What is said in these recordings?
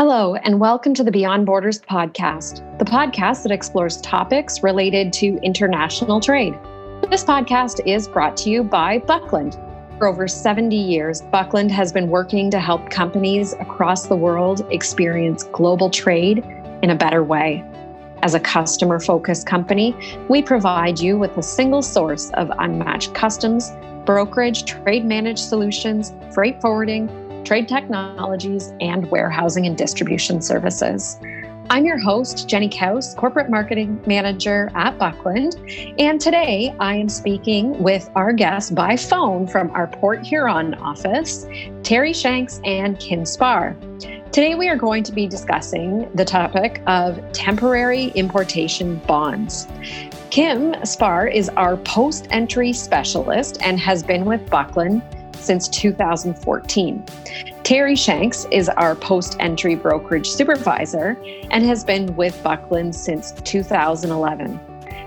Hello, and welcome to the Beyond Borders podcast, the podcast that explores topics related to international trade. This podcast is brought to you by Buckland. For over 70 years, Buckland has been working to help companies across the world experience global trade in a better way. As a customer focused company, we provide you with a single source of unmatched customs, brokerage, trade managed solutions, freight forwarding, trade technologies, and warehousing and distribution services. I'm your host, Jenny Kaus, Corporate Marketing Manager at Buckland. And today I am speaking with our guests by phone from our Port Huron office, Terry Shanks and Kim Spar. Today we are going to be discussing the topic of temporary importation bonds. Kim Spar is our post entry specialist and has been with Buckland since 2014. Terry Shanks is our post entry brokerage supervisor and has been with Buckland since 2011.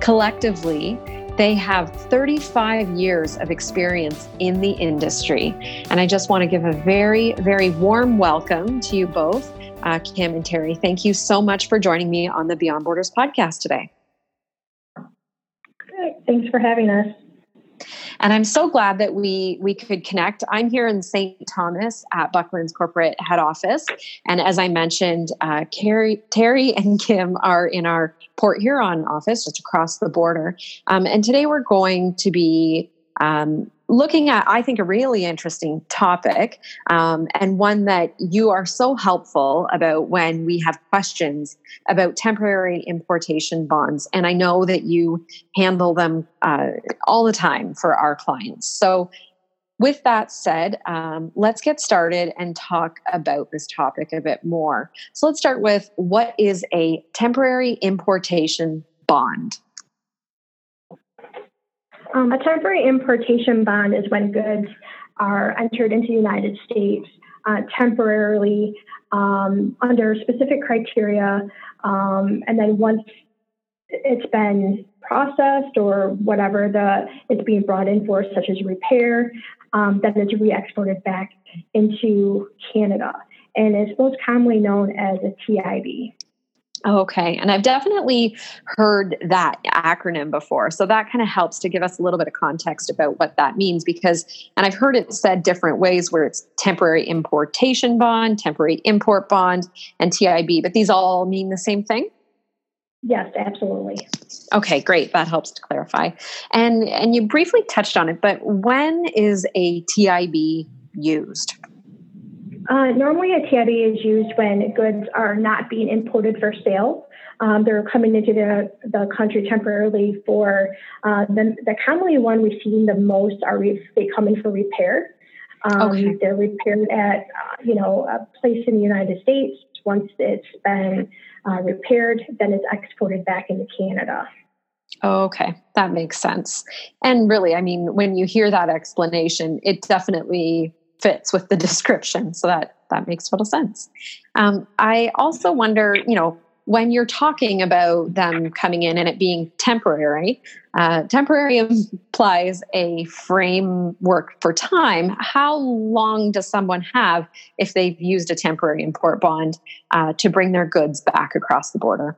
Collectively, they have 35 years of experience in the industry. And I just want to give a very, very warm welcome to you both, uh, Kim and Terry. Thank you so much for joining me on the Beyond Borders podcast today. Great. Thanks for having us. And I'm so glad that we we could connect. I'm here in St. Thomas at Buckland's corporate head office, and as I mentioned, uh, Carrie, Terry and Kim are in our Port Huron office, just across the border. Um, and today we're going to be um, looking at, I think, a really interesting topic um, and one that you are so helpful about when we have questions about temporary importation bonds. And I know that you handle them uh, all the time for our clients. So, with that said, um, let's get started and talk about this topic a bit more. So, let's start with what is a temporary importation bond? Um, a temporary importation bond is when goods are entered into the United States uh, temporarily um, under specific criteria, um, and then once it's been processed or whatever the it's being brought in for, such as repair, um, then it's re-exported back into Canada, and it's most commonly known as a TIB. Okay. And I've definitely heard that acronym before. So that kind of helps to give us a little bit of context about what that means because, and I've heard it said different ways where it's temporary importation bond, temporary import bond, and TIB, but these all mean the same thing? Yes, absolutely. Okay, great. That helps to clarify. And and you briefly touched on it, but when is a TIB used? Uh, normally, a TIB is used when goods are not being imported for sale. Um, they're coming into the, the country temporarily for uh, the, the commonly one we've seen the most are re- they coming for repair. Um, okay. They're repaired at uh, you know a place in the United States. Once it's been uh, repaired, then it's exported back into Canada. okay, that makes sense. And really, I mean, when you hear that explanation, it definitely fits with the description. So that that makes total sense. Um, I also wonder, you know, when you're talking about them coming in and it being temporary, uh, temporary implies a framework for time. How long does someone have if they've used a temporary import bond uh, to bring their goods back across the border?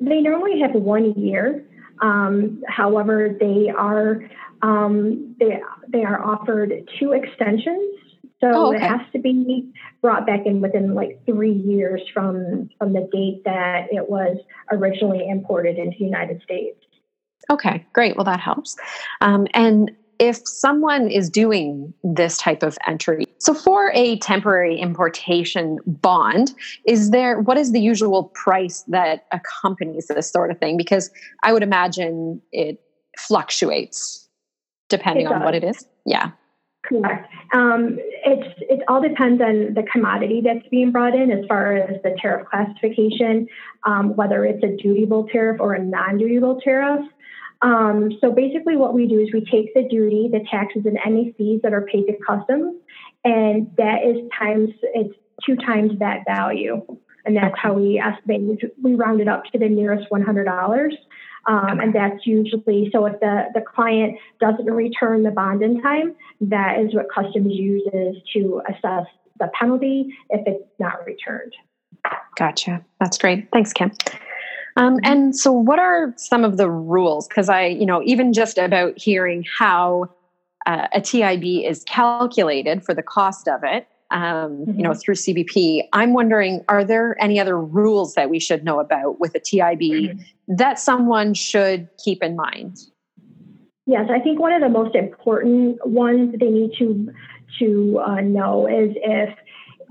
They normally have one year. Um, however, they are um, they they are offered two extensions. So oh, okay. it has to be brought back in within like three years from from the date that it was originally imported into the United States. Okay, great. Well, that helps. Um, and if someone is doing this type of entry so for a temporary importation bond is there what is the usual price that accompanies this sort of thing because i would imagine it fluctuates depending on what it is. Yeah. Correct. Um, it's it all depends on the commodity that's being brought in as far as the tariff classification, um, whether it's a dutiable tariff or a non-dutiable tariff. Um, so basically, what we do is we take the duty, the taxes, and any fees that are paid to customs, and that is times it's two times that value, and that's how we estimate. We round it up to the nearest one hundred dollars. Um, and that's usually so if the, the client doesn't return the bond in time, that is what customs uses to assess the penalty if it's not returned. Gotcha. That's great. Thanks, Kim. Um, and so, what are some of the rules? Because I, you know, even just about hearing how uh, a TIB is calculated for the cost of it, um, you know, mm-hmm. through CBP, I'm wondering, are there any other rules that we should know about with a TIB mm-hmm. that someone should keep in mind? Yes, I think one of the most important ones they need to to uh, know is if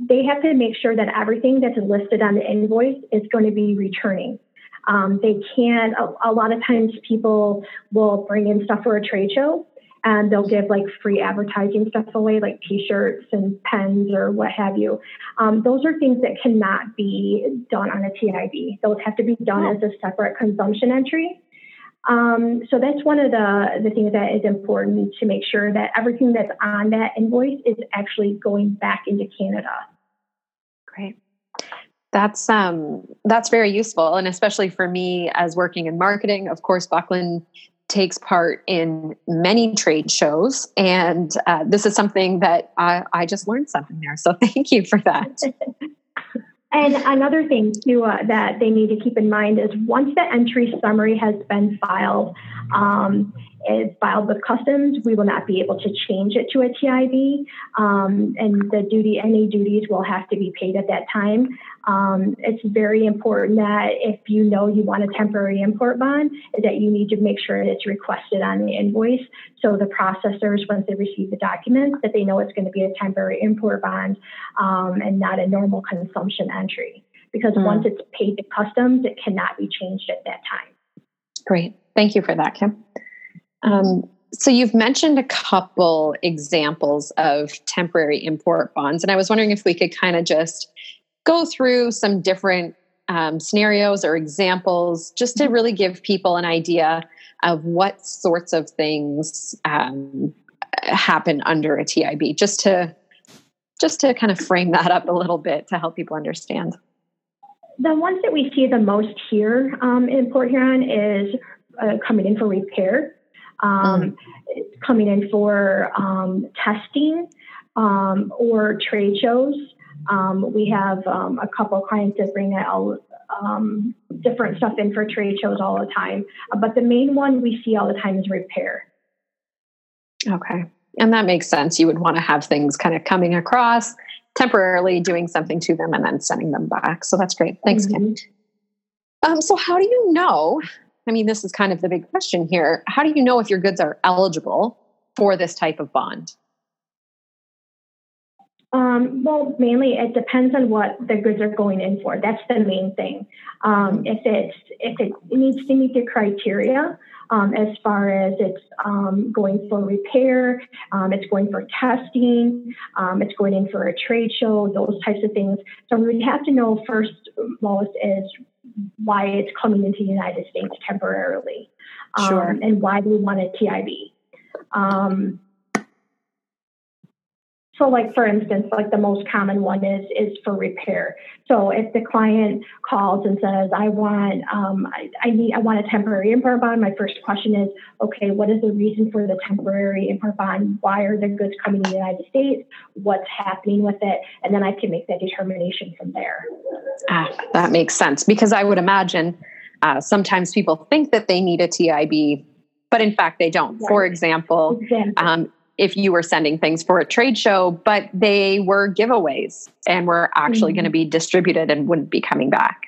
they have to make sure that everything that's listed on the invoice is going to be returning. Um, they can, a, a, lot of times people will bring in stuff for a trade show and they'll give like free advertising stuff away, like t shirts and pens or what have you. Um, those are things that cannot be done on a TIB. Those have to be done as a separate consumption entry. Um, so that's one of the, the things that is important to make sure that everything that's on that invoice is actually going back into Canada. Great. That's um, that's very useful, and especially for me as working in marketing. Of course, Buckland takes part in many trade shows, and uh, this is something that I, I just learned something there. So thank you for that. And another thing too uh, that they need to keep in mind is once the entry summary has been filed, um, is filed with customs, we will not be able to change it to a TIB, um, and the duty, any duties will have to be paid at that time. Um, it's very important that if you know you want a temporary import bond, that you need to make sure it's requested on the invoice. So the processors, once they receive the documents, that they know it's going to be a temporary import bond um, and not a normal consumption entry. Because mm. once it's paid to customs, it cannot be changed at that time. Great. Thank you for that, Kim. Um, so you've mentioned a couple examples of temporary import bonds, and I was wondering if we could kind of just go through some different um, scenarios or examples just to mm-hmm. really give people an idea of what sorts of things um, happen under a TIB, just to just to kind of frame that up a little bit to help people understand. The ones that we see the most here um, in Port Huron is uh, coming in for repair, um, mm. coming in for um, testing um, or trade shows. Um, we have um, a couple clients that bring out um, different stuff in for trade shows all the time. Uh, but the main one we see all the time is repair. Okay. And that makes sense. You would want to have things kind of coming across temporarily, doing something to them, and then sending them back. So that's great. Thanks, mm-hmm. Kim. Um, so, how do you know? I mean, this is kind of the big question here. How do you know if your goods are eligible for this type of bond? Um, well, mainly it depends on what the goods are going in for. That's the main thing. Um, if it's if it needs to meet the criteria, um, as far as it's um, going for repair, um, it's going for testing, um, it's going in for a trade show, those types of things. So we would have to know first most is why it's coming into the United States temporarily, sure. and why do we want a TIB. Um, so like for instance, like the most common one is is for repair. So if the client calls and says, I want um, I, I, need I want a temporary import bond, my first question is, okay, what is the reason for the temporary import bond? Why are the goods coming to the United States? What's happening with it? And then I can make that determination from there. Ah, that makes sense because I would imagine uh, sometimes people think that they need a TIB, but in fact they don't. Right. For example, exactly. um, if you were sending things for a trade show, but they were giveaways and were actually mm-hmm. going to be distributed and wouldn't be coming back.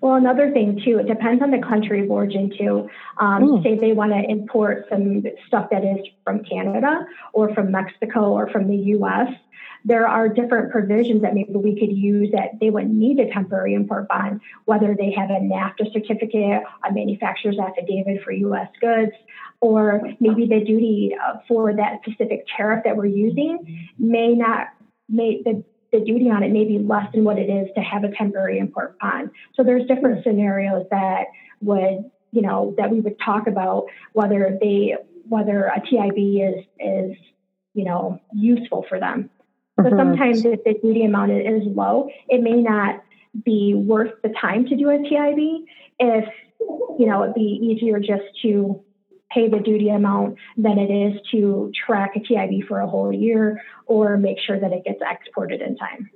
Well, another thing too, it depends on the country of origin too. Um, mm. Say they want to import some stuff that is from Canada or from Mexico or from the U.S. There are different provisions that maybe we could use that they wouldn't need a temporary import bond, whether they have a NAFTA certificate, a manufacturer's affidavit for U.S. goods, or maybe the duty uh, for that specific tariff that we're using may not may the, the duty on it may be less than what it is to have a temporary import bond. So there's different scenarios that would you know that we would talk about whether they whether a TIB is is you know useful for them. So mm-hmm. sometimes if the duty amount is low, it may not be worth the time to do a TIB if you know it'd be easier just to pay the duty amount than it is to track a TIB for a whole year or make sure that it gets exported in time.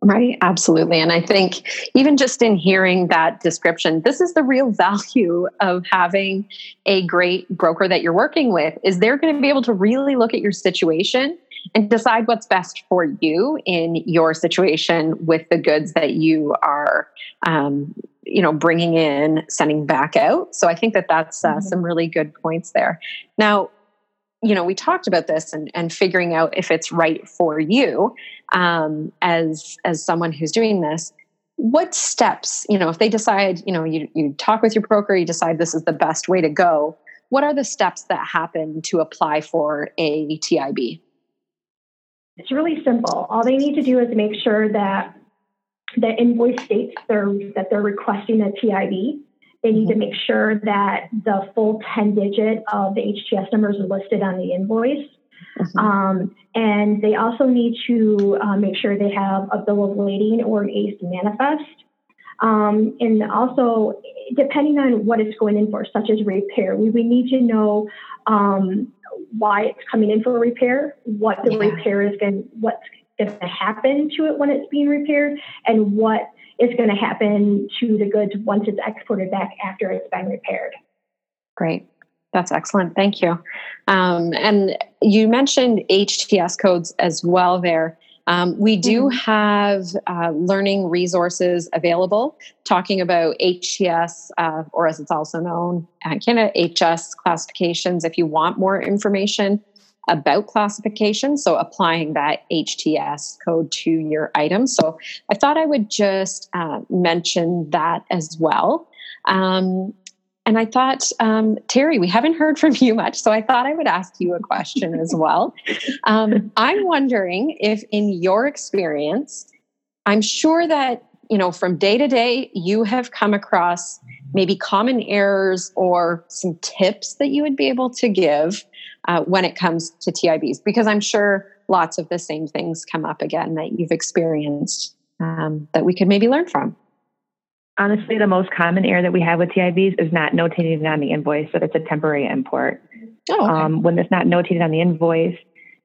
Right, absolutely. And I think even just in hearing that description, this is the real value of having a great broker that you're working with is they're going to be able to really look at your situation and decide what's best for you in your situation with the goods that you are um, you know bringing in sending back out. So i think that that's uh, mm-hmm. some really good points there. Now you know we talked about this and, and figuring out if it's right for you um, as as someone who's doing this. What steps you know if they decide you know you, you talk with your broker you decide this is the best way to go what are the steps that happen to apply for a tib it's really simple. All they need to do is make sure that the invoice states that they're requesting a TIB. They need to mm-hmm. make sure that the full 10 digit of the HTS numbers are listed on the invoice. Mm-hmm. Um, and they also need to uh, make sure they have a bill of lading or an ACE manifest. Um, and also, depending on what it's going in for, such as repair, we, we need to know um, why it's coming in for repair, what the yeah. repair is going, what's going to happen to it when it's being repaired, and what is going to happen to the goods once it's exported back after it's been repaired. Great. That's excellent. Thank you. Um, and you mentioned HTS codes as well there. Um, we do mm-hmm. have uh, learning resources available talking about HTS, uh, or as it's also known, uh, Canada HS classifications. If you want more information about classification, so applying that HTS code to your item. So I thought I would just uh, mention that as well. Um, and I thought, um, Terry, we haven't heard from you much, so I thought I would ask you a question as well. Um, I'm wondering if, in your experience, I'm sure that you know from day to day you have come across maybe common errors or some tips that you would be able to give uh, when it comes to TIBs, because I'm sure lots of the same things come up again that you've experienced um, that we could maybe learn from honestly, the most common error that we have with TIBs is not notating it on the invoice that it's a temporary import. Oh, okay. um, when it's not notated on the invoice,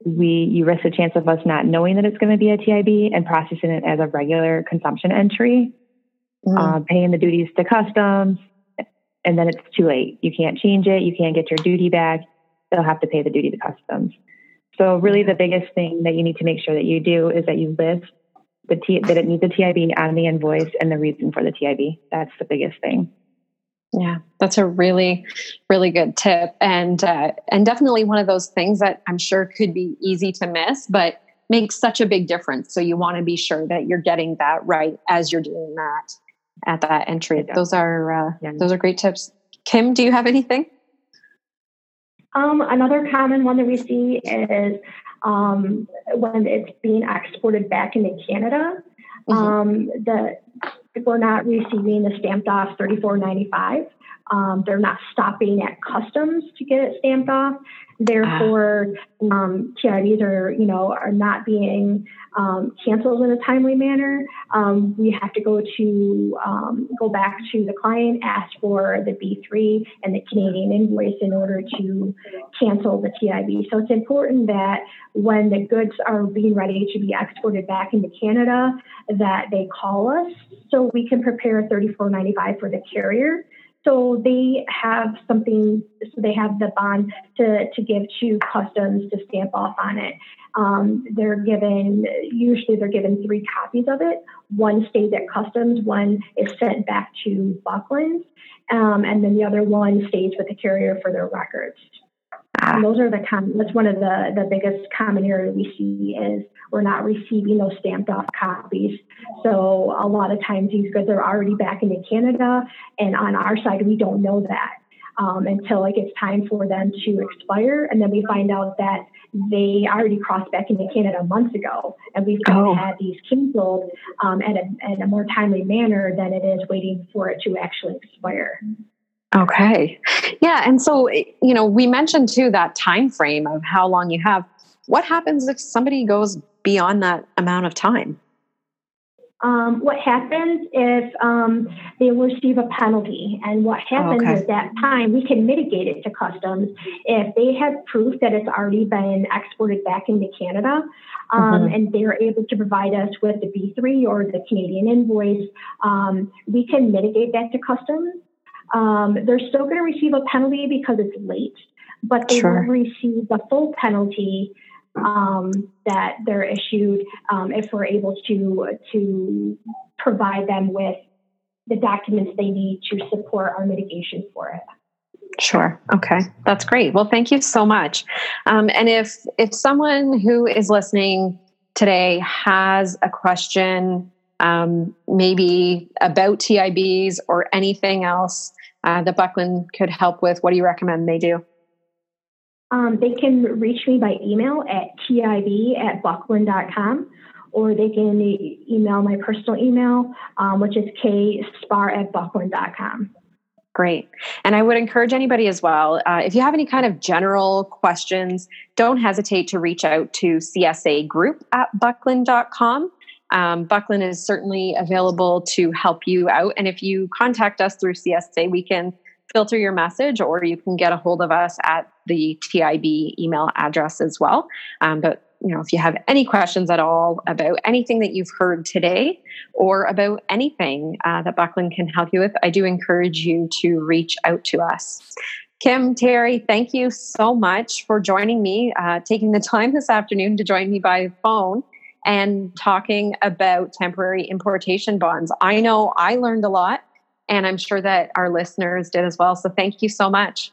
we you risk the chance of us not knowing that it's going to be a TIB and processing it as a regular consumption entry, mm. uh, paying the duties to customs, and then it's too late. You can't change it. You can't get your duty back. They'll have to pay the duty to customs. So really, the biggest thing that you need to make sure that you do is that you list the T, that it needs a TIB on the invoice and the reason for the TIB. That's the biggest thing. Yeah, that's a really, really good tip, and uh, and definitely one of those things that I'm sure could be easy to miss, but makes such a big difference. So you want to be sure that you're getting that right as you're doing that at that entry. Those are uh, yeah. those are great tips. Kim, do you have anything? Um, another common one that we see is um, when it's being exported back into Canada. Mm-hmm. Um, the we're not receiving the stamped off 34.95. Um, they're not stopping at customs to get it stamped off. Therefore, um, TIBs are, you know, are not being um, canceled in a timely manner. Um, we have to go to um, go back to the client, ask for the B3 and the Canadian invoice in order to cancel the TIB. So it's important that when the goods are being ready to be exported back into Canada, that they call us so we can prepare 34.95 for the carrier so they have something, so they have the bond to, to give to customs to stamp off on it. Um, they're given, usually they're given three copies of it. One stays at customs, one is sent back to Buckland, um, and then the other one stays with the carrier for their records. And those are the com- that's one of the, the biggest common areas we see is we're not receiving those stamped off copies. So a lot of times these goods are already back into Canada, and on our side we don't know that um, until like it's time for them to expire, and then we find out that they already crossed back into Canada months ago, and we've oh. had these canceled um, at, a, at a more timely manner than it is waiting for it to actually expire. Okay. Yeah, and so you know, we mentioned too that time frame of how long you have. What happens if somebody goes beyond that amount of time? um, what happens if um, they receive a penalty. And what happens okay. at that time, we can mitigate it to customs if they have proof that it's already been exported back into Canada. Um, mm-hmm. And they're able to provide us with the B3 or the Canadian invoice, um, we can mitigate that to customs. Um, they're still going to receive a penalty because it's late, but they sure. will receive the full penalty um, that they're issued um, if we're able to to provide them with the documents they need to support our mitigation for it. Sure. Okay, that's great. Well, thank you so much. Um, and if if someone who is listening today has a question, um, maybe about TIBs or anything else uh, that Buckland could help with, what do you recommend they do? Um, they can reach me by email at tib at buckland.com or they can email my personal email, um, which is kspar at buckland.com. Great. And I would encourage anybody as well, uh, if you have any kind of general questions, don't hesitate to reach out to CSA group at buckland.com. Um, Buckland is certainly available to help you out. And if you contact us through CSA, we can filter your message or you can get a hold of us at the TIB email address as well. Um, but you know, if you have any questions at all about anything that you've heard today or about anything uh, that Buckland can help you with, I do encourage you to reach out to us. Kim, Terry, thank you so much for joining me, uh, taking the time this afternoon to join me by phone and talking about temporary importation bonds. I know I learned a lot, and I'm sure that our listeners did as well. So thank you so much.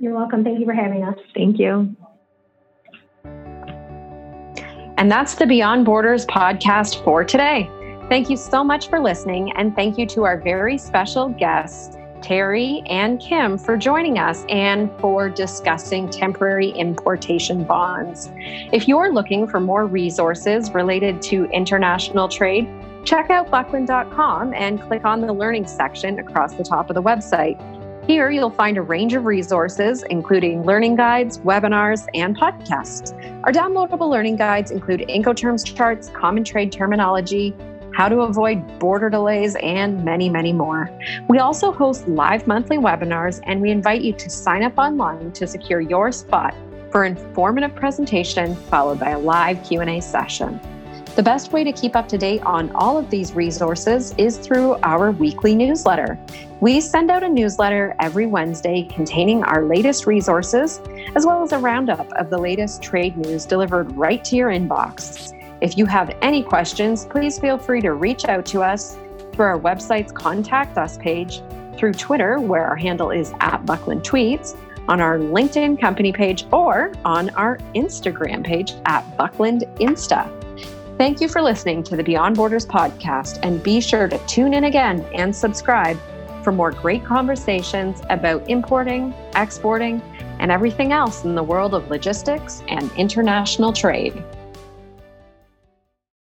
You're welcome. Thank you for having us. Thank you. And that's the Beyond Borders podcast for today. Thank you so much for listening, and thank you to our very special guests, Terry and Kim, for joining us and for discussing temporary importation bonds. If you're looking for more resources related to international trade, check out buckland.com and click on the learning section across the top of the website. Here, you'll find a range of resources, including learning guides, webinars, and podcasts. Our downloadable learning guides include Incoterms charts, common trade terminology, how to avoid border delays, and many, many more. We also host live monthly webinars, and we invite you to sign up online to secure your spot for informative presentation followed by a live Q&A session. The best way to keep up to date on all of these resources is through our weekly newsletter. We send out a newsletter every Wednesday containing our latest resources, as well as a roundup of the latest trade news delivered right to your inbox. If you have any questions, please feel free to reach out to us through our website's Contact Us page, through Twitter, where our handle is at Buckland Tweets, on our LinkedIn company page, or on our Instagram page at Buckland Insta. Thank you for listening to the Beyond Borders podcast, and be sure to tune in again and subscribe for more great conversations about importing, exporting, and everything else in the world of logistics and international trade.